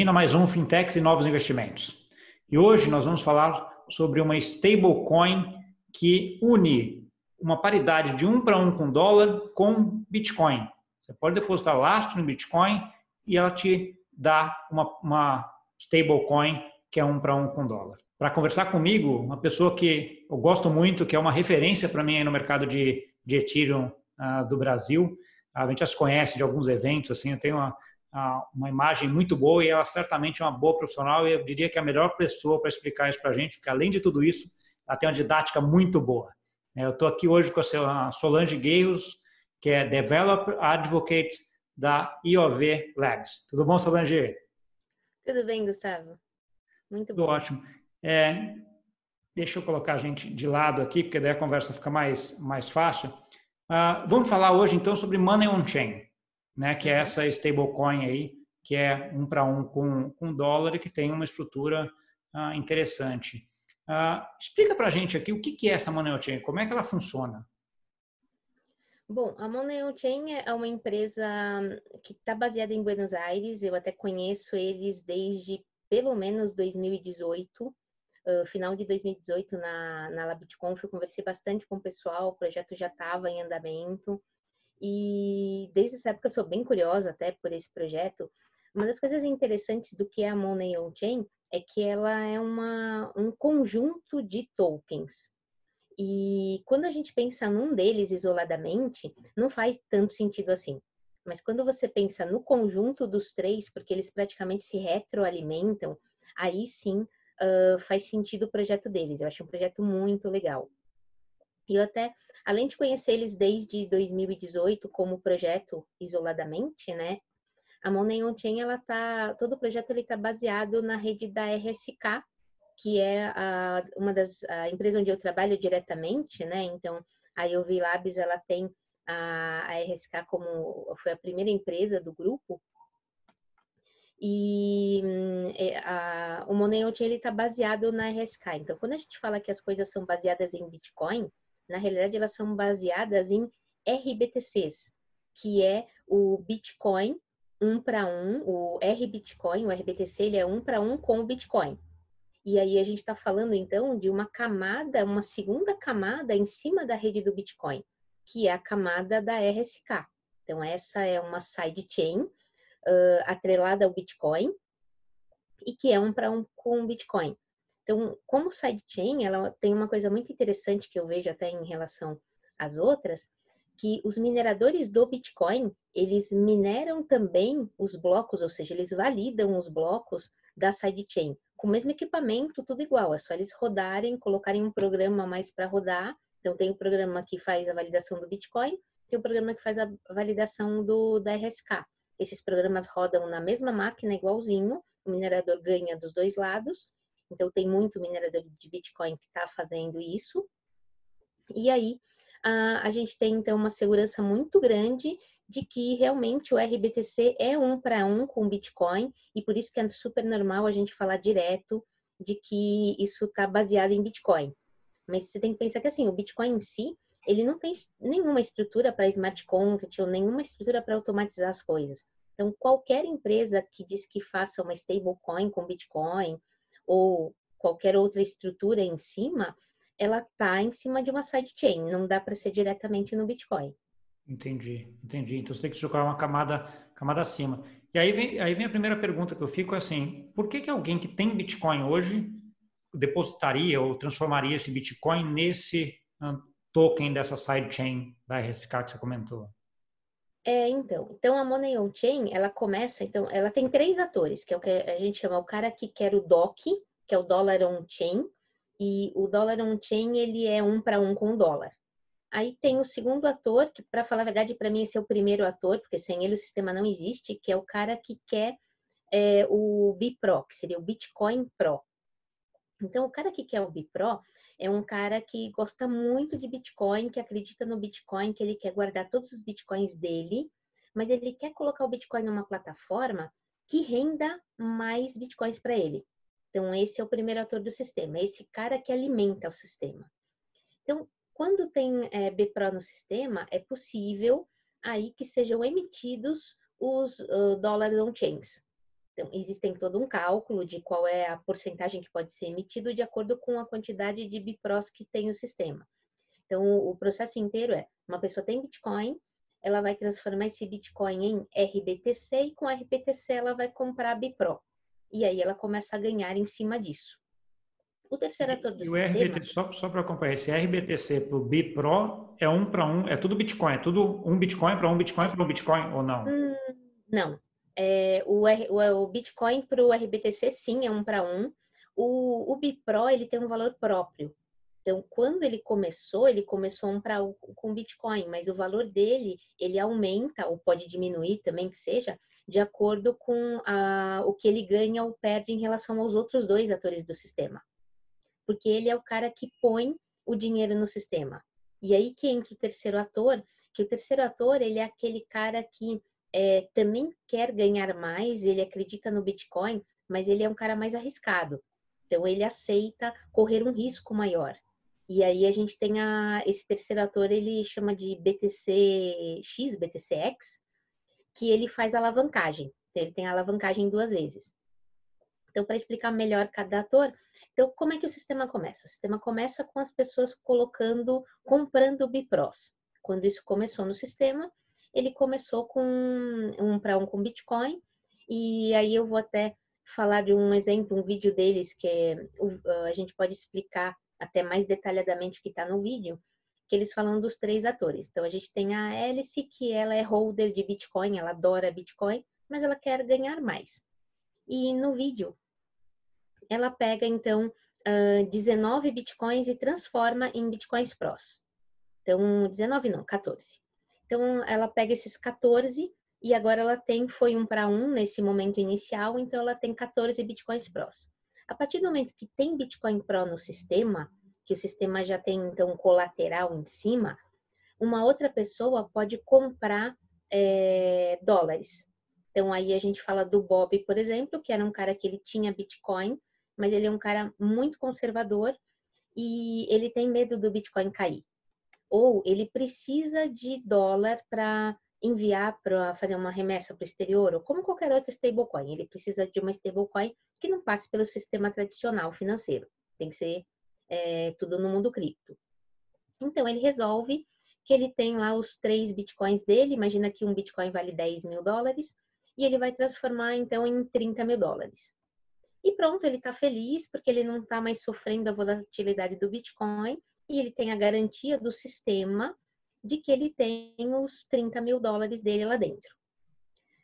Bem-vindo a mais um Fintechs e Novos Investimentos. E hoje nós vamos falar sobre uma stablecoin que une uma paridade de um para um com dólar com Bitcoin. Você pode depositar lastro em Bitcoin e ela te dá uma, uma stablecoin que é um para um com dólar. Para conversar comigo, uma pessoa que eu gosto muito, que é uma referência para mim no mercado de, de Ethereum uh, do Brasil. A gente já se conhece de alguns eventos, assim, eu tenho uma, uma imagem muito boa e ela certamente é uma boa profissional e eu diria que é a melhor pessoa para explicar isso para a gente, porque além de tudo isso, ela tem uma didática muito boa. É, eu estou aqui hoje com a Solange Gueiros, que é Developer Advocate da IOV Labs. Tudo bom, Solange? Tudo bem, Gustavo. Muito Tudo bom. ótimo. É, deixa eu colocar a gente de lado aqui, porque daí a conversa fica mais, mais fácil. Uh, vamos falar hoje, então, sobre Money on Chain né, que é essa stablecoin aí, que é um para um com, com dólar e que tem uma estrutura ah, interessante. Ah, explica para a gente aqui o que, que é essa Money on Chain, como é que ela funciona? Bom, a Money on Chain é uma empresa que está baseada em Buenos Aires. Eu até conheço eles desde pelo menos 2018, uh, final de 2018 na, na LabitConf. Eu conversei bastante com o pessoal, o projeto já estava em andamento. E desde essa época eu sou bem curiosa até por esse projeto. Uma das coisas interessantes do que é a Money on Chain é que ela é uma, um conjunto de tokens. E quando a gente pensa num deles isoladamente, não faz tanto sentido assim. Mas quando você pensa no conjunto dos três, porque eles praticamente se retroalimentam, aí sim uh, faz sentido o projeto deles. Eu acho um projeto muito legal. Eu até, além de conhecer eles desde 2018 como projeto isoladamente, né? A Money on Chain, ela tá, todo o projeto ele tá baseado na rede da RSK, que é a, uma das empresas onde eu trabalho diretamente, né? Então, a UV Labs, ela tem a, a RSK como foi a primeira empresa do grupo. E é, a, o Money ele está baseado na RSK. Então, quando a gente fala que as coisas são baseadas em Bitcoin, na realidade elas são baseadas em RBTCs, que é o Bitcoin um para um, o RBitcoin, o RBTC, ele é um para um com o Bitcoin. E aí a gente está falando então de uma camada, uma segunda camada em cima da rede do Bitcoin, que é a camada da RSK. Então essa é uma sidechain uh, atrelada ao Bitcoin e que é um para um com o Bitcoin. Então, como sidechain, ela tem uma coisa muito interessante que eu vejo até em relação às outras, que os mineradores do Bitcoin, eles mineram também os blocos, ou seja, eles validam os blocos da sidechain. Com o mesmo equipamento, tudo igual, é só eles rodarem, colocarem um programa mais para rodar. Então, tem o programa que faz a validação do Bitcoin, tem o programa que faz a validação do, da RSK. Esses programas rodam na mesma máquina, igualzinho, o minerador ganha dos dois lados, então, tem muito minerador de Bitcoin que está fazendo isso. E aí, a, a gente tem, então, uma segurança muito grande de que realmente o RBTC é um para um com Bitcoin, e por isso que é super normal a gente falar direto de que isso está baseado em Bitcoin. Mas você tem que pensar que, assim, o Bitcoin em si, ele não tem nenhuma estrutura para smart contract ou nenhuma estrutura para automatizar as coisas. Então, qualquer empresa que diz que faça uma stablecoin com Bitcoin ou qualquer outra estrutura em cima, ela está em cima de uma sidechain, não dá para ser diretamente no Bitcoin. Entendi, entendi. Então você tem que jogar uma camada, camada acima. E aí vem, aí vem a primeira pergunta que eu fico assim: por que, que alguém que tem Bitcoin hoje depositaria ou transformaria esse Bitcoin nesse token dessa sidechain da RSK que você comentou? É, então, então a Money on Chain, ela começa, então, ela tem três atores, que é o que a gente chama o cara que quer o DOC, que é o dólar on chain, e o dólar on chain ele é um para um com o dólar. Aí tem o segundo ator, que para falar a verdade, para mim esse é o primeiro ator, porque sem ele o sistema não existe, que é o cara que quer é, o BIPRO, que seria o Bitcoin Pro. Então, o cara que quer o BIPRO é um cara que gosta muito de Bitcoin, que acredita no Bitcoin, que ele quer guardar todos os Bitcoins dele, mas ele quer colocar o Bitcoin numa plataforma que renda mais Bitcoins para ele. Então, esse é o primeiro ator do sistema, é esse cara que alimenta o sistema. Então, quando tem é, BPRO no sistema, é possível aí que sejam emitidos os uh, dólares on-chains. Então, existem todo um cálculo de qual é a porcentagem que pode ser emitido de acordo com a quantidade de BIPROS que tem o sistema. Então, o processo inteiro é, uma pessoa tem Bitcoin, ela vai transformar esse Bitcoin em RBTC e com RBTC ela vai comprar BIPRO. E aí ela começa a ganhar em cima disso. O terceiro ator do e sistema... o RBTC, só, só para acompanhar, esse RBTC para o BIPRO é um para um, é tudo Bitcoin, é tudo um Bitcoin para um Bitcoin para um Bitcoin ou não? Hum, não. É, o, o, o, Bitcoin para o RBTC, sim, é um para um. O, o BIPRO, ele tem um valor próprio. Então, quando ele começou, ele começou um para com Bitcoin, mas o valor dele, ele aumenta, ou pode diminuir também que seja, de acordo com a, o que ele ganha ou perde em relação aos outros dois atores do sistema. Porque ele é o cara que põe o dinheiro no sistema. E aí que entra o terceiro ator, que o terceiro ator, ele é aquele cara que é, também quer ganhar mais, ele acredita no Bitcoin, mas ele é um cara mais arriscado. Então, ele aceita correr um risco maior. E aí a gente tem a, esse terceiro ator, ele chama de BTCX, BTCX, que ele faz alavancagem. Então, ele tem alavancagem duas vezes. Então, para explicar melhor cada ator, então como é que o sistema começa? O sistema começa com as pessoas colocando, comprando Bipros. Quando isso começou no sistema, ele começou com um para um com Bitcoin, e aí eu vou até falar de um exemplo, um vídeo deles que é, a gente pode explicar até mais detalhadamente o que está no vídeo, que eles falam dos três atores. Então, a gente tem a Alice, que ela é holder de Bitcoin, ela adora Bitcoin, mas ela quer ganhar mais. E no vídeo, ela pega, então, uh, 19 Bitcoins e transforma em Bitcoins Pros. Então, 19 não, 14. Então, ela pega esses 14 e agora ela tem, foi um para um nesse momento inicial, então ela tem 14 Bitcoins Pros. A partir do momento que tem Bitcoin Pro no sistema, que o sistema já tem então colateral em cima, uma outra pessoa pode comprar é, dólares. Então aí a gente fala do Bob, por exemplo, que era um cara que ele tinha Bitcoin, mas ele é um cara muito conservador e ele tem medo do Bitcoin cair. Ou ele precisa de dólar para enviar para fazer uma remessa para o exterior, ou como qualquer outra stablecoin. Ele precisa de uma stablecoin que não passe pelo sistema tradicional financeiro. Tem que ser é, tudo no mundo cripto. Então, ele resolve que ele tem lá os três bitcoins dele. Imagina que um bitcoin vale 10 mil dólares e ele vai transformar então em 30 mil dólares. E pronto, ele está feliz porque ele não está mais sofrendo a volatilidade do Bitcoin e ele tem a garantia do sistema de que ele tem os 30 mil dólares dele lá dentro.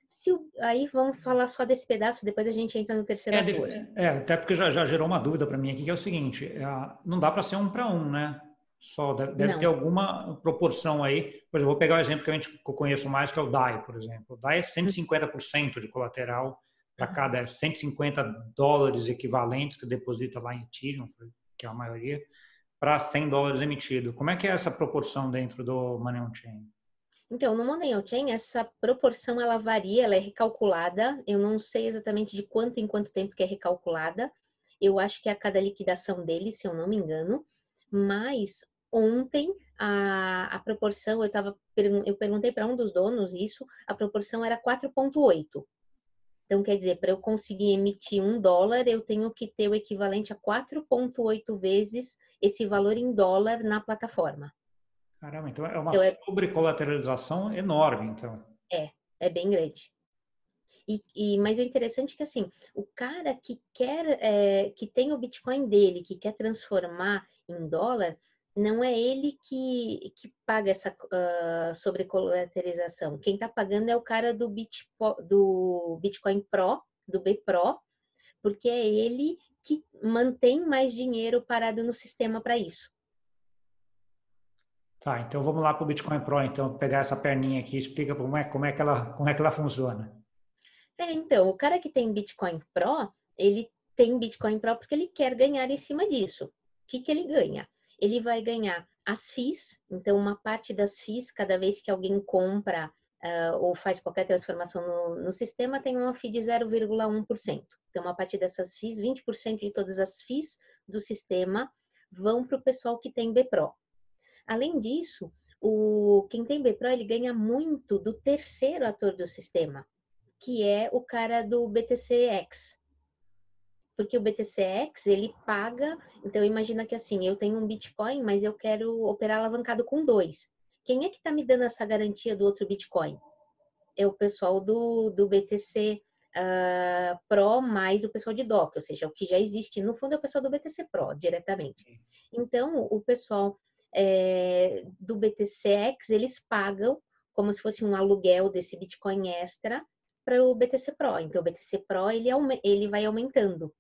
Se, aí vamos falar só desse pedaço, depois a gente entra no terceiro é, ator. É, até porque já, já gerou uma dúvida para mim aqui, que é o seguinte, é, não dá para ser um para um, né? Só deve, deve ter alguma proporção aí. Por exemplo, vou pegar o exemplo que, a gente, que eu conheço mais, que é o DAI, por exemplo. O DAI é 150% de colateral para cada 150 dólares equivalentes que deposita lá em Ethereum, que é a maioria para 100 dólares emitido. Como é que é essa proporção dentro do Money on Chain? Então, no on Chain, essa proporção ela varia, ela é recalculada. Eu não sei exatamente de quanto em quanto tempo que é recalculada. Eu acho que é a cada liquidação dele, se eu não me engano. Mas ontem a, a proporção, eu, tava, eu perguntei para um dos donos isso, a proporção era 4,8. Então, quer dizer, para eu conseguir emitir um dólar, eu tenho que ter o equivalente a 4,8 vezes esse valor em dólar na plataforma. Caramba, então é uma então, é... sobrecolateralização enorme, então. É, é bem grande. E, e, mas o interessante é que assim, o cara que quer, é, que tem o Bitcoin dele, que quer transformar em dólar, não é ele que, que paga essa uh, sobrecolateralização. Quem está pagando é o cara do, Bit, do Bitcoin Pro, do B Pro, porque é ele que mantém mais dinheiro parado no sistema para isso. Tá, então vamos lá para o Bitcoin Pro, então, pegar essa perninha aqui, explica como é, como é, que, ela, como é que ela funciona. É, então, o cara que tem Bitcoin Pro, ele tem Bitcoin Pro porque ele quer ganhar em cima disso. O que, que ele ganha? Ele vai ganhar as FIIs, então uma parte das FIIs, cada vez que alguém compra uh, ou faz qualquer transformação no, no sistema, tem uma FII de 0,1%. Então, uma parte dessas FIIs, 20% de todas as FIIs do sistema vão para o pessoal que tem BPRO. Além disso, o, quem tem BPRO ele ganha muito do terceiro ator do sistema, que é o cara do BTCX. Porque o BTCX, ele paga, então imagina que assim, eu tenho um Bitcoin, mas eu quero operar alavancado com dois. Quem é que está me dando essa garantia do outro Bitcoin? É o pessoal do, do BTC uh, ah, Pro mais o pessoal de DOC, ou seja, o que já existe, no fundo é o pessoal do BTC Pro, diretamente. Então, o pessoal é, do BTCX, eles pagam como se fosse um aluguel desse Bitcoin extra para o BTC Pro. Então, o BTC Pro, ele, ele vai aumentando.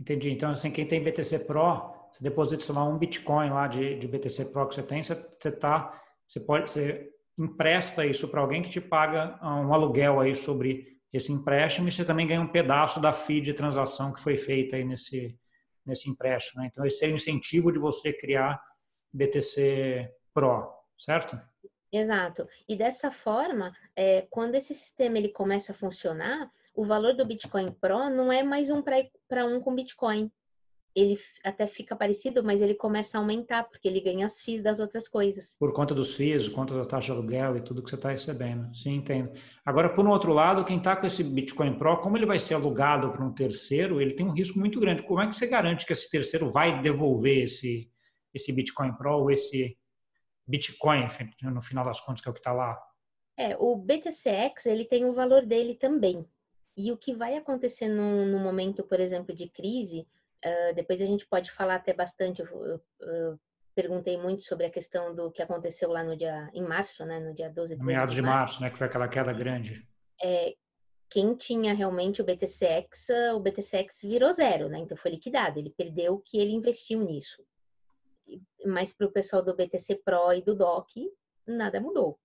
Entendi. Então, assim, quem tem BTC Pro, você deposita, lá, um Bitcoin lá de, de BTC Pro que você tem, você, você tá, você pode, você empresta isso para alguém que te paga um aluguel aí sobre esse empréstimo e você também ganha um pedaço da FII de transação que foi feita aí nesse, nesse empréstimo. Né? Então, esse é o incentivo de você criar BTC Pro, certo? Exato. E dessa forma, é, quando esse sistema ele começa a funcionar, o valor do Bitcoin Pro não é mais um para um com Bitcoin. Ele até fica parecido, mas ele começa a aumentar, porque ele ganha as FIIs das outras coisas. Por conta dos FIIs, por conta da taxa de aluguel e tudo que você está recebendo. Sim, entendo. Agora, por um outro lado, quem está com esse Bitcoin Pro, como ele vai ser alugado para um terceiro, ele tem um risco muito grande. Como é que você garante que esse terceiro vai devolver esse, esse Bitcoin Pro ou esse Bitcoin, no final das contas, que é o que está lá? É, o BTCX, ele tem o valor dele também. E o que vai acontecer no, no momento, por exemplo, de crise, uh, depois a gente pode falar até bastante, eu, eu, eu, perguntei muito sobre a questão do que aconteceu lá no dia, em março, né, no dia 12 de meados de março, março, né, que foi aquela queda grande. É, quem tinha realmente o BTCX, o BTCX virou zero, né, então foi liquidado, ele perdeu o que ele investiu nisso. Mas para o pessoal do BTC Pro e do DOC, nada mudou.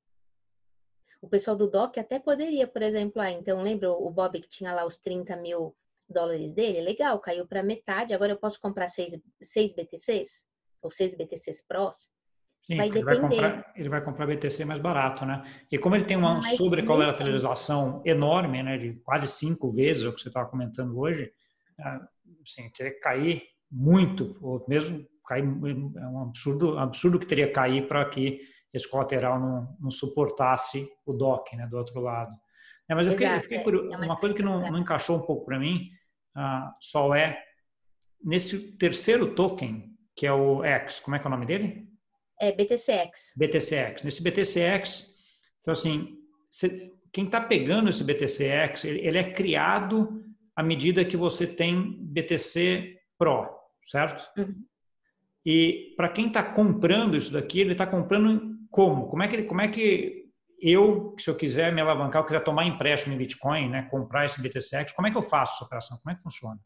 O pessoal do DOC até poderia, por exemplo, ah, então lembra o Bob que tinha lá os 30 mil dólares dele? Legal, caiu para metade, agora eu posso comprar seis, seis BTCs? Ou seis BTCs Pros? Sim, vai ele, vai comprar, ele vai comprar BTC mais barato, né? E como ele tem uma sobrecolateralização enorme, né, de quase cinco vezes o que você estava comentando hoje, ah, assim, que cair muito, ou mesmo cair, é um absurdo, absurdo que teria que cair para que esse colateral não, não, suportasse o DOC, né, do outro lado. É, mas eu fiquei, eu fiquei curioso, é uma coisa que não, não encaixou um pouco para mim, uh, só é nesse terceiro token, que é o X, como é que é o nome dele? É BTCX. BTCX. Nesse BTCX, então assim, você, quem está pegando esse BTCX, ele, ele é criado à medida que você tem BTC Pro, certo? Uhum. E para quem está comprando isso daqui, ele está comprando como? Como é que como é que eu, se eu quiser me alavancar, eu quiser tomar empréstimo em Bitcoin, né, comprar esse BTCX, como é que eu faço essa operação? Como é que funciona?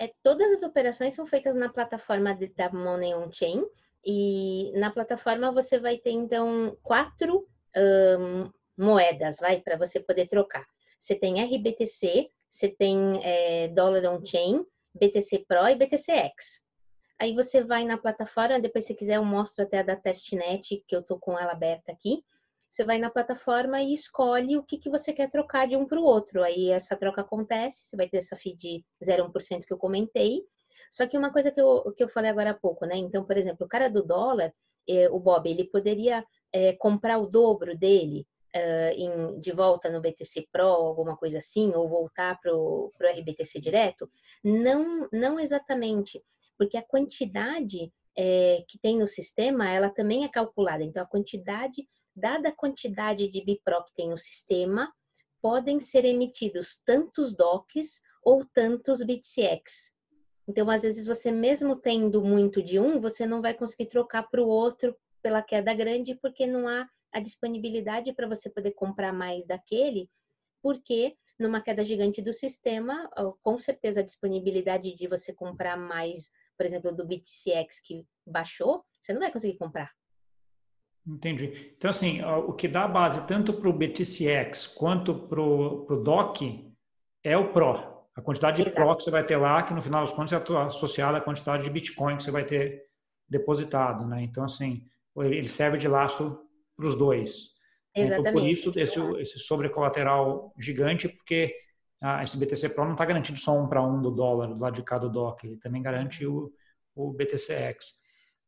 É, todas as operações são feitas na plataforma de, da Money on Chain e na plataforma você vai ter então quatro um, moedas, vai para você poder trocar. Você tem RBTC, você tem é, Dollar on Chain, BTC Pro e BTCX. Aí você vai na plataforma, depois se quiser eu mostro até a da testnet, que eu tô com ela aberta aqui. Você vai na plataforma e escolhe o que, que você quer trocar de um para o outro. Aí essa troca acontece, você vai ter essa FII de 0,1% que eu comentei. Só que uma coisa que eu, que eu falei agora há pouco, né? Então, por exemplo, o cara do dólar, eh, o Bob, ele poderia eh, comprar o dobro dele uh, em, de volta no BTC Pro, alguma coisa assim, ou voltar para o RBTC direto? Não, não exatamente porque a quantidade é, que tem no sistema, ela também é calculada. Então, a quantidade, dada a quantidade de BIPRO que tem no sistema, podem ser emitidos tantos DOCs ou tantos BTCX. Então, às vezes, você mesmo tendo muito de um, você não vai conseguir trocar para o outro pela queda grande, porque não há a disponibilidade para você poder comprar mais daquele, porque numa queda gigante do sistema, com certeza a disponibilidade de você comprar mais por exemplo, do BTCX que baixou, você não vai conseguir comprar. Entendi. Então, assim, o que dá base tanto para o BTCX quanto para o DOC é o PRO. A quantidade de Exato. PRO que você vai ter lá, que no final das contas é associada à quantidade de Bitcoin que você vai ter depositado, né? Então, assim, ele serve de laço para os dois. Exatamente. Então, por isso, esse, esse sobrecolateral gigante, porque ah, esse BTC Pro não está garantido só um para um do dólar do lado de cada DOC, ele também garante o, o BTCX.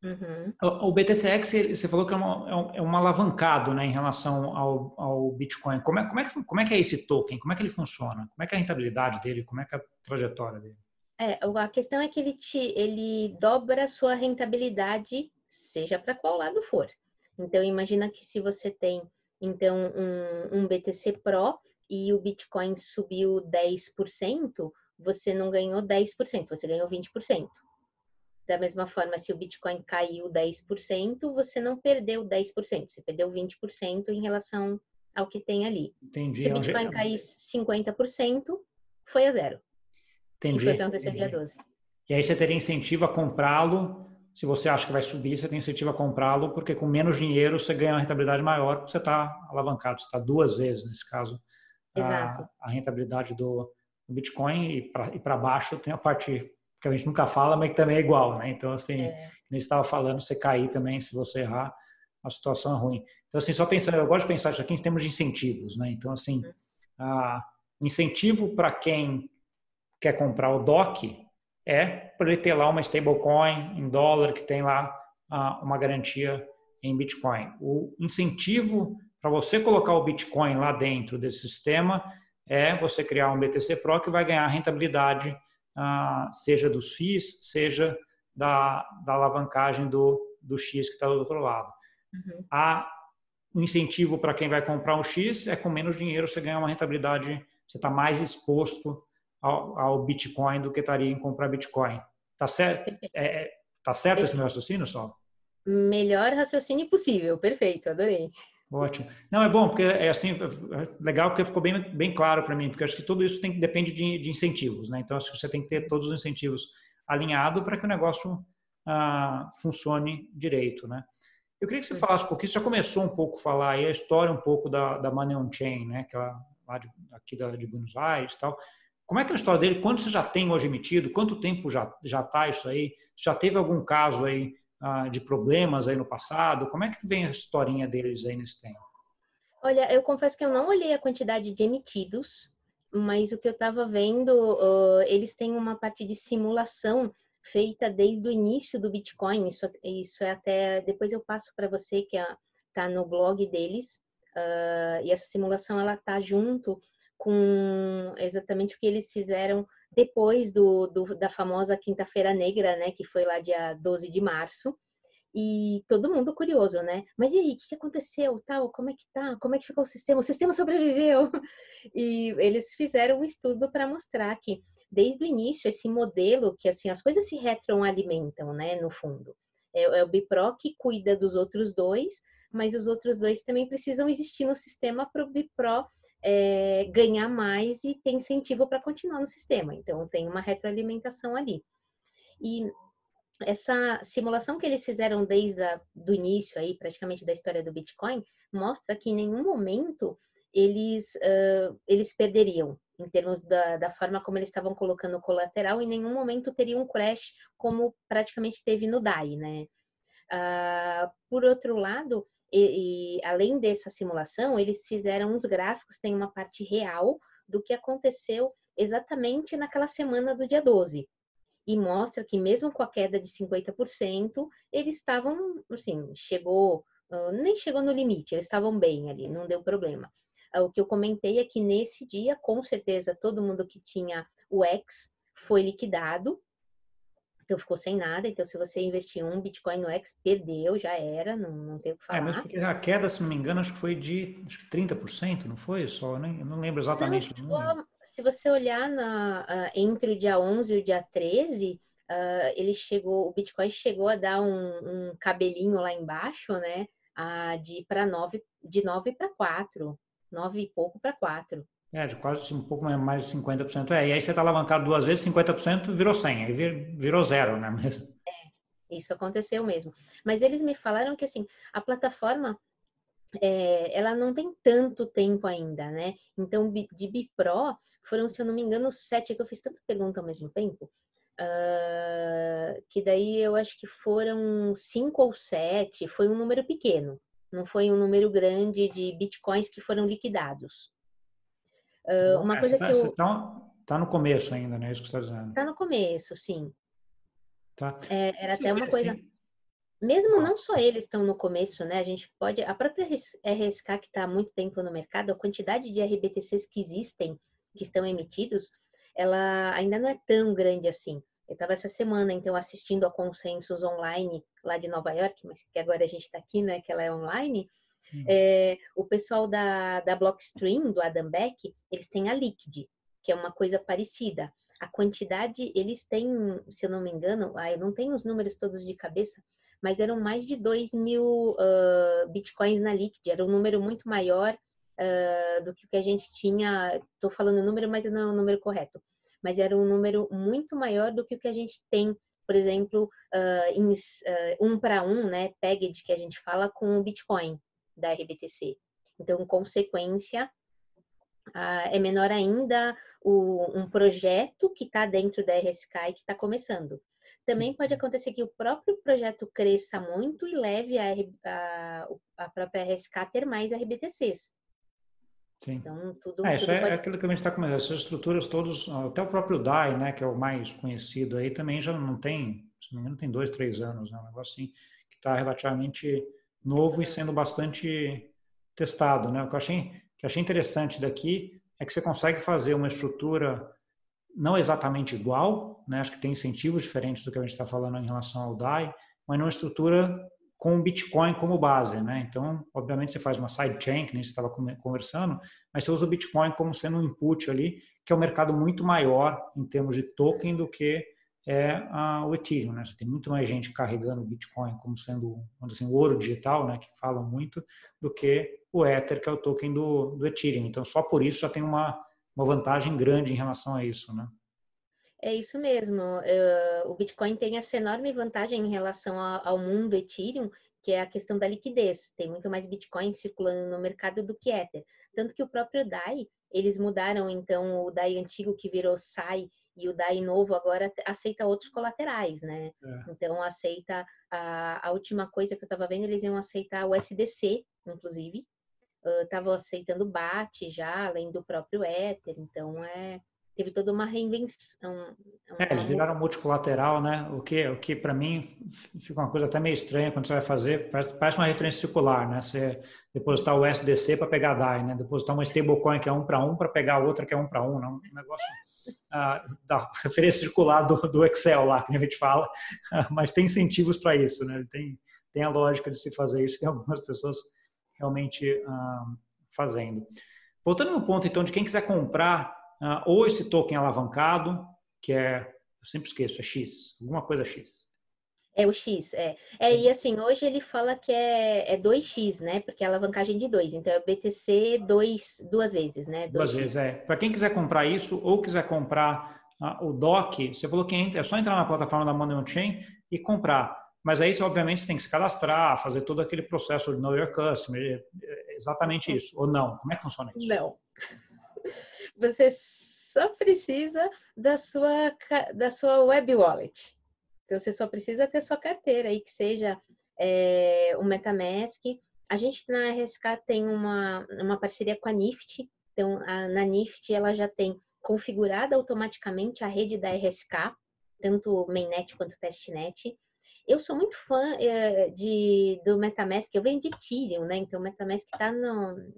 Uhum. O, BTCX, você falou que é, uma, é, é um alavancado né, em relação ao, ao Bitcoin. Como é, como, é, como é que é esse token? Como é que ele funciona? Como é que é a rentabilidade dele? Como é que é a trajetória dele? É, a questão é que ele, te, ele dobra a sua rentabilidade, seja para qual lado for. Então, imagina que se você tem então um, um BTC Pro e o Bitcoin subiu 10%, você não ganhou 10%, você ganhou 20%. Da mesma forma, se o Bitcoin caiu 10%, você não perdeu 10%, você perdeu 20% em relação ao que tem ali. Entendi. Se o Bitcoin cair 50%, foi a zero. Entendi. Que foi o que aconteceu dia 12. E aí você teria incentivo a comprá-lo. Se você acha que vai subir, você tem incentivo a comprá-lo, porque com menos dinheiro você ganha uma rentabilidade maior, porque você está alavancado, você está duas vezes, nesse caso, a, a, rentabilidade do, do Bitcoin e para baixo tem a parte que a gente nunca fala, mas que também é igual, né? Então, assim, é. gente estava falando, você cair também, se você errar, a situação é ruim. Então, assim, só pensando, eu gosto de pensar isso aqui em termos de incentivos, né? Então, assim, uhum. a, o incentivo para quem quer comprar o DOC é para ele ter lá uma stablecoin em dólar que tem lá a, uma garantia em Bitcoin. O incentivo para você colocar o Bitcoin lá dentro desse sistema é você criar um BTC Pro que vai ganhar rentabilidade ah, seja dos FIIs, seja da, da alavancagem do, do X que está do outro lado. Uhum. A, o incentivo para quem vai comprar um X é com menos dinheiro você ganha uma rentabilidade, você está mais exposto ao, ao, Bitcoin do que estaria em comprar Bitcoin. Tá certo? É, é tá certo esse meu raciocínio, só? Melhor raciocínio possível, perfeito, adorei. Ótimo. Não, é bom, porque é assim, é legal porque ficou bem, bem claro para mim, porque acho que tudo isso tem, depende de, de incentivos, né? Então, acho que você tem que ter todos os incentivos alinhados para que o negócio ah, funcione direito, né? Eu queria que você falasse um pouquinho, você já começou um pouco a falar aí a história um pouco da, da Money on Chain, né? Que é lá de, aqui da, de Buenos Aires e tal. Como é que é a história dele? Quanto você já tem hoje emitido? Quanto tempo já já está isso aí? Já teve algum caso aí de problemas aí no passado? Como é que vem a historinha deles aí nesse tempo? Olha, eu confesso que eu não olhei a quantidade de emitidos, mas o que eu estava vendo, uh, eles têm uma parte de simulação feita desde o início do Bitcoin. Isso, isso é até depois eu passo para você que está é, no blog deles. Uh, e essa simulação ela está junto com exatamente o que eles fizeram depois do, do da famosa Quinta-feira Negra, né, que foi lá dia 12 de março. E todo mundo curioso, né? Mas e aí, o que aconteceu? Tal, como é que tá? Como é que ficou o sistema? O sistema sobreviveu? E eles fizeram um estudo para mostrar que desde o início esse modelo que assim as coisas se retroalimentam, né, no fundo. É, é o Bipro que cuida dos outros dois, mas os outros dois também precisam existir no sistema para o Bipro é, ganhar mais e ter incentivo para continuar no sistema. Então, tem uma retroalimentação ali. E essa simulação que eles fizeram desde o início aí, praticamente da história do Bitcoin, mostra que em nenhum momento eles, uh, eles perderiam em termos da, da, forma como eles estavam colocando o colateral, em nenhum momento teria um crash como praticamente teve no DAI, né? Uh, por outro lado, e, e, além dessa simulação, eles fizeram uns gráficos, tem uma parte real do que aconteceu exatamente naquela semana do dia 12. E mostra que mesmo com a queda de 50%, eles estavam, assim, chegou, nem chegou no limite, eles estavam bem ali, não deu problema. Ah, o que eu comentei é que nesse dia, com certeza, todo mundo que tinha o X foi liquidado, então ficou sem nada. Então, se você investir um Bitcoin no X, perdeu, já era, não, não tem o que falar. É, mas porque a queda, se não me engano, acho que foi de acho que 30%, não foi? Só, né? Eu não lembro exatamente. Não, se você olhar na, uh, entre o dia 11 e o dia 13, uh, ah, ele chegou, o Bitcoin chegou a dar um, um cabelinho lá embaixo, né? Uh, de para 9, de 9 para 4, 9 e pouco para 4. É, de quase um pouco mais de 50%. É, e aí você está alavancado duas vezes, 50% virou 100, aí virou zero, né? É, isso aconteceu mesmo. Mas eles me falaram que, assim, a plataforma, é, ela não tem tanto tempo ainda, né? Então, de Bipro, foram, se eu não me engano, sete, que eu fiz tanta pergunta ao mesmo tempo, uh, que daí eu acho que foram cinco ou sete, foi um número pequeno, não foi um número grande de bitcoins que foram liquidados. Uh, uma é, coisa tá, que eu... Tá, tá, no começo ainda, né? Isso que você está dizendo. Tá no começo, sim. Tá. É, era até uma coisa... Assim, mesmo não só eles estão no começo, né? A gente pode. A própria RSK, que está há muito tempo no mercado, a quantidade de RBTCs que existem, que estão emitidos, ela ainda não é tão grande assim. Eu estava essa semana, então, assistindo a Consensus Online lá de Nova York, mas que agora a gente está aqui, né? Que ela é online. É, o pessoal da, da Blockstream, do Adam Beck, eles têm a Liquid, que é uma coisa parecida. A quantidade, eles têm, se eu não me engano, ah, eu não tenho os números todos de cabeça, mas eram mais de 2 mil uh, bitcoins na Liquid, era um número muito maior uh, do que o que a gente tinha. Estou falando número, mas não é o número correto. Mas era um número muito maior do que o que a gente tem, por exemplo, uh, em um para um, né, pegged que a gente fala com o Bitcoin da RBTC. Então, consequência, é menor ainda o, um projeto que está dentro da RSK e que está começando. Também pode acontecer que o próprio projeto cresça muito e leve a, a, a própria RSK a ter mais RBTCs. Sim. Então, tudo, é, isso tudo é pode... aquilo que a gente está comentando. Essas estruturas todos, até o próprio DAI, né, que é o mais conhecido aí, também já não tem, se não me engano, tem dois, três anos, né, um negócio assim, que está relativamente novo e sendo bastante testado, né? O que eu achei, que eu achei interessante daqui é que você consegue fazer uma estrutura não exatamente igual, né? Acho que tem incentivos diferentes do que a gente está falando em relação ao DAI, mas numa estrutura com o Bitcoin como base, né? Então, obviamente você faz uma sidechain, que nem você estava conversando, mas você usa o Bitcoin como sendo um input ali, que é um mercado muito maior em termos de token do que é o Ethereum, né? Você tem muito mais gente carregando o Bitcoin como sendo, assim, o ouro digital, né? Que falam muito, do que o Ether, que é o token do, do Ethereum. Então, só por isso já tem uma, uma vantagem grande em relação a isso, né? É isso mesmo. Uh, o Bitcoin tem essa enorme vantagem em relação ao mundo Ethereum, que é a questão da liquidez. Tem muito mais Bitcoin circulando no mercado do que Ether. Tanto que o próprio DAI, eles mudaram então o DAI antigo que virou SAI e o DAI novo agora aceita outros colaterais, né? É. Então aceita a, a última coisa que eu estava vendo, eles iam aceitar o SDC, inclusive. Estavam uh, aceitando BAT já, além do próprio Ether. Então é teve toda uma reinvenção. É, eles viraram multicolateral, né? O que, o que para mim fica uma coisa até meio estranha quando você vai fazer, parece, parece uma referência circular, né? Você depositar o SDC para pegar DAI, né? Depositar uma stablecoin que é um para um para pegar outra que é um para um, né? Um negócio da referência circular do, do, Excel lá, que a gente fala, mas tem incentivos para isso, né? Tem, tem a lógica de se fazer isso, tem algumas pessoas realmente ah, fazendo. Voltando no ponto, então, de quem quiser comprar uh, ou esse token alavancado, que é, eu sempre esqueço, é X, alguma coisa X. É o X, é. É, e assim, hoje ele fala que é, é 2x, né? Porque é alavancagem de 2. Então é BTC dois, duas vezes, né? 2x. Duas vezes, é. Para quem quiser comprar isso ou quiser comprar uh, o DOC, você falou que é só entrar na plataforma da Money on Chain e comprar. Mas aí, você, obviamente, você tem que se cadastrar, fazer todo aquele processo de Know Your Customer. É, é exatamente isso. Ou não? Como é que funciona isso? Não. Você só precisa da sua, da sua web wallet. Então, você só precisa ter sua carteira aí, que seja é, o MetaMask. A gente na RSK tem uma, uma parceria com a NIFT. Então, a, na NIFT, ela já tem configurada automaticamente a rede da RSK, tanto mainnet quanto testnet. Eu sou muito fã é, de, do MetaMask, eu venho de Ethereum, né? Então, o MetaMask está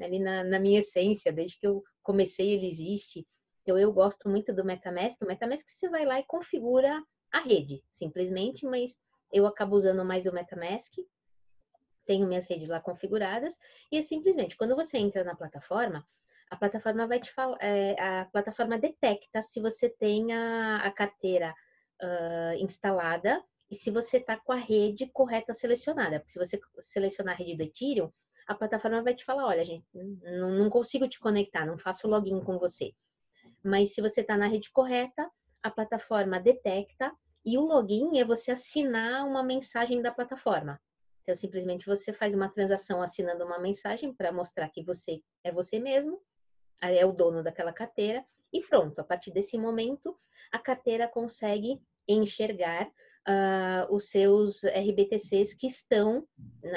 ali na, na, minha essência, desde que eu comecei ele existe. Então, eu gosto muito do MetaMask. O MetaMask você vai lá e configura a rede, simplesmente, mas eu acabo usando mais o MetaMask. Tenho minhas redes lá configuradas e é simplesmente quando você entra na plataforma, a plataforma vai te falar, é, a plataforma detecta se você tem a, a carteira uh, instalada e se você está com a rede correta selecionada. Porque se você selecionar a rede do Ethereum, a plataforma vai te falar, olha, gente, não, não consigo te conectar, não faço login com você. Mas se você está na rede correta, a plataforma detecta e o login é você assinar uma mensagem da plataforma. Então, simplesmente você faz uma transação assinando uma mensagem para mostrar que você é você mesmo, é o dono daquela carteira, e pronto. A partir desse momento, a carteira consegue enxergar uh, os seus RBTCs que estão,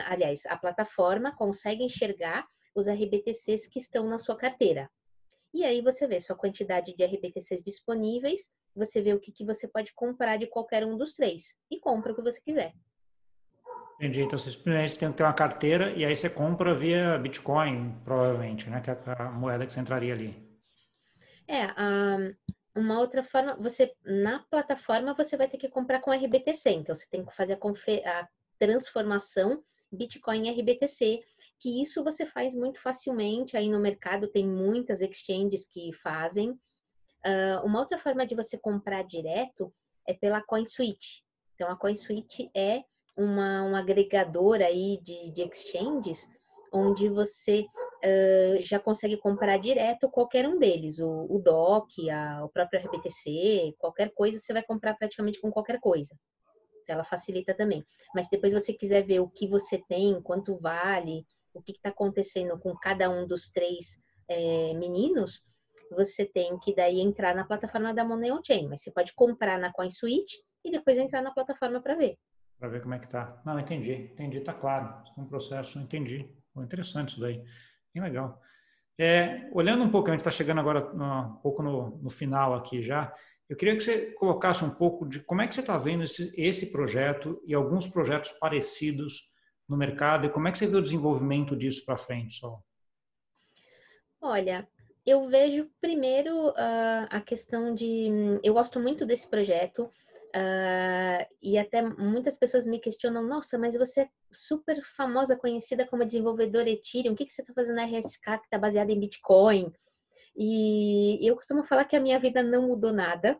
aliás, a plataforma consegue enxergar os RBTCs que estão na sua carteira. E aí você vê sua quantidade de RBTCs disponíveis, você vê o que, que você pode comprar de qualquer um dos três e compra o que você quiser. Entendi. Então, você simplesmente tem que ter uma carteira e aí você compra via Bitcoin, provavelmente, né? Que é a moeda que você entraria ali. É, uma outra forma, você na plataforma você vai ter que comprar com RBTC, então você tem que fazer a, a transformação Bitcoin RBTC, que isso você faz muito facilmente aí no mercado, tem muitas exchanges que fazem. Uh, uma outra forma de você comprar direto é pela CoinSwitch. Então a CoinSwitch é uma, um agregador aí de, de exchanges onde você uh, já consegue comprar direto qualquer um deles, o, o DOC, a, o próprio RBTC, qualquer coisa você vai comprar praticamente com qualquer coisa. Então, ela facilita também. Mas depois você quiser ver o que você tem, quanto vale, o que está acontecendo com cada um dos três é, meninos, você tem que daí entrar na plataforma da Money on Chain. Mas você pode comprar na CoinSwitch e depois entrar na plataforma para ver. Para ver como é que tá. Não, entendi, entendi, tá claro. É um processo, entendi. Interessante isso daí. Bem legal. É, olhando um pouco, a gente está chegando agora um pouco no, no, final aqui já. Eu queria que você colocasse um pouco de como é que você está vendo esse, esse projeto e alguns projetos parecidos no mercado e como é que você vê o desenvolvimento disso para frente, Sol? Olha, eu vejo primeiro uh, a questão de. Eu gosto muito desse projeto. Uh, e até muitas pessoas me questionam, nossa, mas você é super famosa, conhecida como desenvolvedora Ethereum, o que, que você está fazendo na RSK que está baseada em Bitcoin? E eu costumo falar que a minha vida não mudou nada,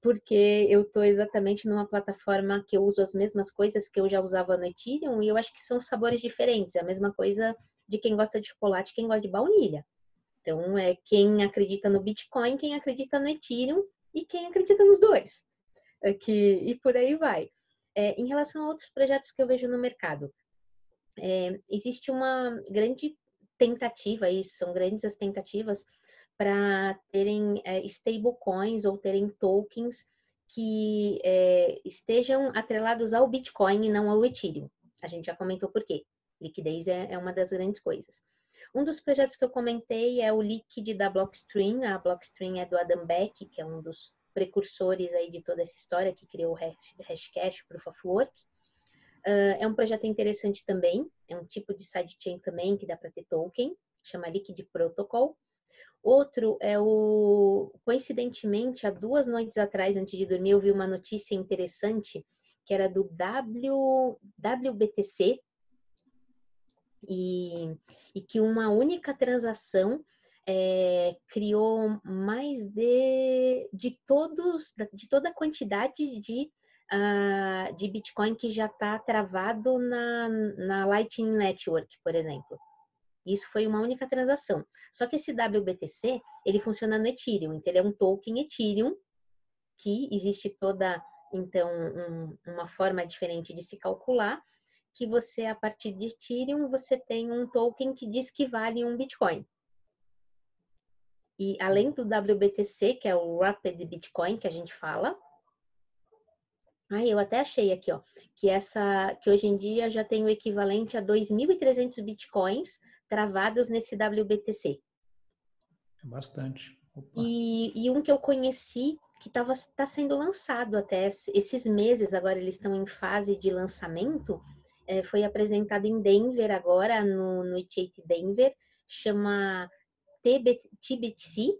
porque eu estou exatamente numa plataforma que eu uso as mesmas coisas que eu já usava no Ethereum, e eu acho que são sabores diferentes, é a mesma coisa de quem gosta de chocolate quem gosta de baunilha. Então, é quem acredita no Bitcoin, quem acredita no Ethereum e quem acredita nos dois que, e por aí vai. É, em relação a outros projetos que eu vejo no mercado, é, existe uma grande tentativa, e são grandes as tentativas, para terem é, stablecoins ou terem tokens que é, estejam atrelados ao Bitcoin e não ao Ethereum. A gente já comentou por quê. Liquidez é, é uma das grandes coisas. Um dos projetos que eu comentei é o Liquid da Blockstream. A Blockstream é do Adam Beck, que é um dos precursores aí de toda essa história, que criou o Hashcash, Proof of Work. Uh, é um projeto interessante também, é um tipo de sidechain também que dá para ter token, chama Liquid Protocol. Outro é o, coincidentemente, há duas noites atrás, antes de dormir, eu vi uma notícia interessante que era do w, WBTC e, e que uma única transação é, criou mais de, de todos, de toda a quantidade de, uh, de Bitcoin que já está travado na, na Lightning Network, por exemplo. Isso foi uma única transação. Só que esse WBTC, ele funciona no Ethereum, então ele é um token Ethereum, que existe toda, então, um, uma forma diferente de se calcular, que você, a partir de Ethereum, você tem um token que diz que vale um Bitcoin. E além do WBTC, que é o Rapid Bitcoin que a gente fala, ah, eu até achei aqui, ó, que essa, que hoje em dia já tem o equivalente a 2.300 bitcoins travados nesse WBTC. É bastante. E, e, um que eu conheci que está sendo lançado até esses meses, agora eles estão em fase de lançamento, é, foi apresentado em Denver agora, no, no It Denver, chama TBTC,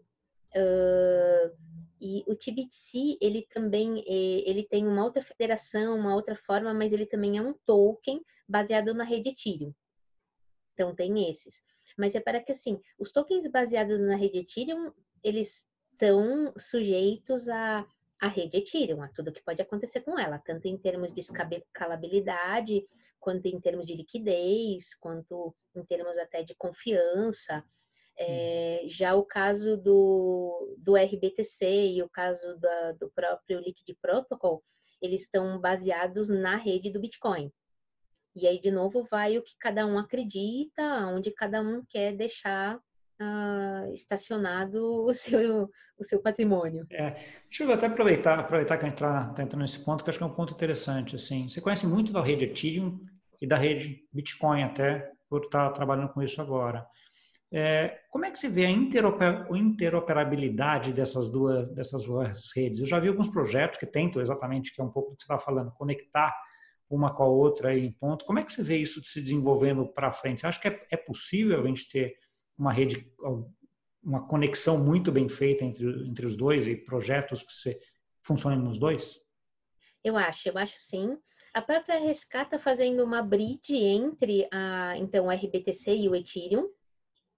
uh, e o TBTC, ele também ele tem uma outra federação, uma outra forma, mas ele também é um token baseado na rede Ethereum. Então, tem esses. Mas é para que, assim, os tokens baseados na rede Ethereum, eles estão sujeitos à, à rede Ethereum, a tudo que pode acontecer com ela, tanto em termos de escalabilidade, quanto em termos de liquidez, quanto em termos até de confiança. É, já o caso do, do RBTC e o caso da, do próprio Liquid Protocol, eles estão baseados na rede do Bitcoin. E aí, de novo, vai o que cada um acredita, onde cada um quer deixar uh, estacionado o seu, o seu patrimônio. É, deixa eu até aproveitar, aproveitar que a gente está tá entrando nesse ponto, que acho que é um ponto interessante. Assim, você conhece muito da rede Ethereum e da rede Bitcoin até, por estar trabalhando com isso agora. É, como é que você vê a interoperabilidade dessas duas, dessas duas redes? Eu já vi alguns projetos que tentam exatamente, que é um pouco o que você está falando, conectar uma com a outra em ponto. Como é que você vê isso se desenvolvendo para frente? Você acha que é, é possível a gente ter uma rede, uma conexão muito bem feita entre, entre os dois e projetos que funcionem nos dois? Eu acho, eu acho sim. A própria RSK está fazendo uma bridge entre a, então, o RBTC e o Ethereum,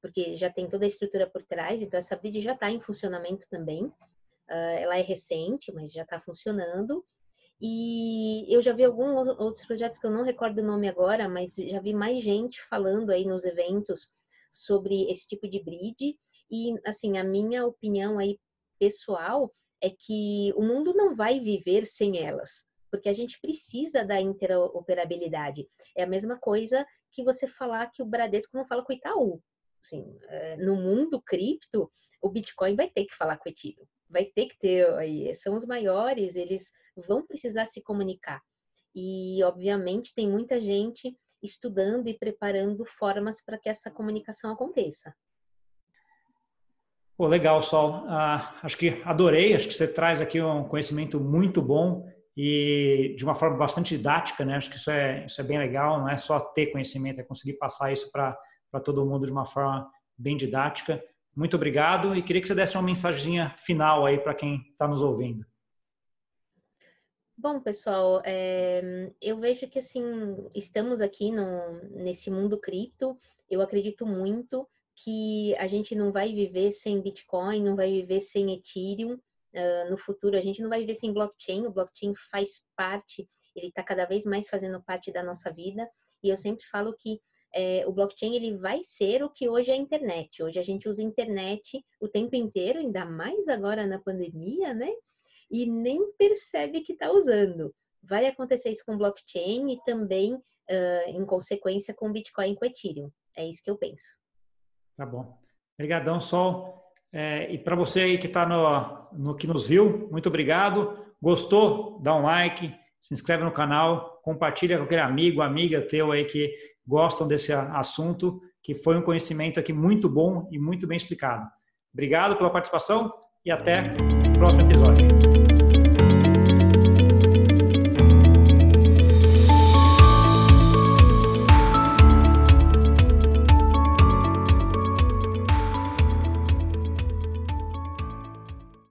porque já tem toda a estrutura por trás, então essa bridge já está em funcionamento também. Uh, ela é recente, mas já está funcionando. E eu já vi alguns outros projetos que eu não recordo o nome agora, mas já vi mais gente falando aí nos eventos sobre esse tipo de bridge. E, assim, a minha opinião aí pessoal é que o mundo não vai viver sem elas, porque a gente precisa da interoperabilidade. É a mesma coisa que você falar que o Bradesco não fala com o Itaú. Assim, no mundo cripto, o Bitcoin vai ter que falar com o Ethereum, vai ter que ter são os maiores, eles vão precisar se comunicar. E, obviamente, tem muita gente estudando e preparando formas para que essa comunicação aconteça. Pô, legal, Sol. Ah, acho que adorei. Acho que você traz aqui um conhecimento muito bom e de uma forma bastante didática, né? Acho que isso é, isso é bem legal. Não é só ter conhecimento, é conseguir passar isso para todo mundo de uma forma bem didática. Muito obrigado e queria que você desse uma mensagenzinha final aí para quem está nos ouvindo. Bom, pessoal, é, eu vejo que assim estamos aqui no, nesse mundo cripto. Eu acredito muito que a gente não vai viver sem Bitcoin, não vai viver sem Ethereum. Uh, no futuro, a gente não vai viver sem blockchain. O blockchain faz parte, ele está cada vez mais fazendo parte da nossa vida. E eu sempre falo que é, o blockchain ele vai ser o que hoje é a internet. Hoje a gente usa a internet o tempo inteiro, ainda mais agora na pandemia, né? E nem percebe que está usando. Vai acontecer isso com blockchain e também, uh, em consequência, com Bitcoin e com Ethereum. É isso que eu penso. Tá bom. Obrigadão, Sol. É, e para você aí que está no, no que nos viu, muito obrigado. Gostou? Dá um like, se inscreve no canal, compartilha com aquele amigo, amiga teu aí que gostam desse assunto, que foi um conhecimento aqui muito bom e muito bem explicado. Obrigado pela participação e até o próximo episódio.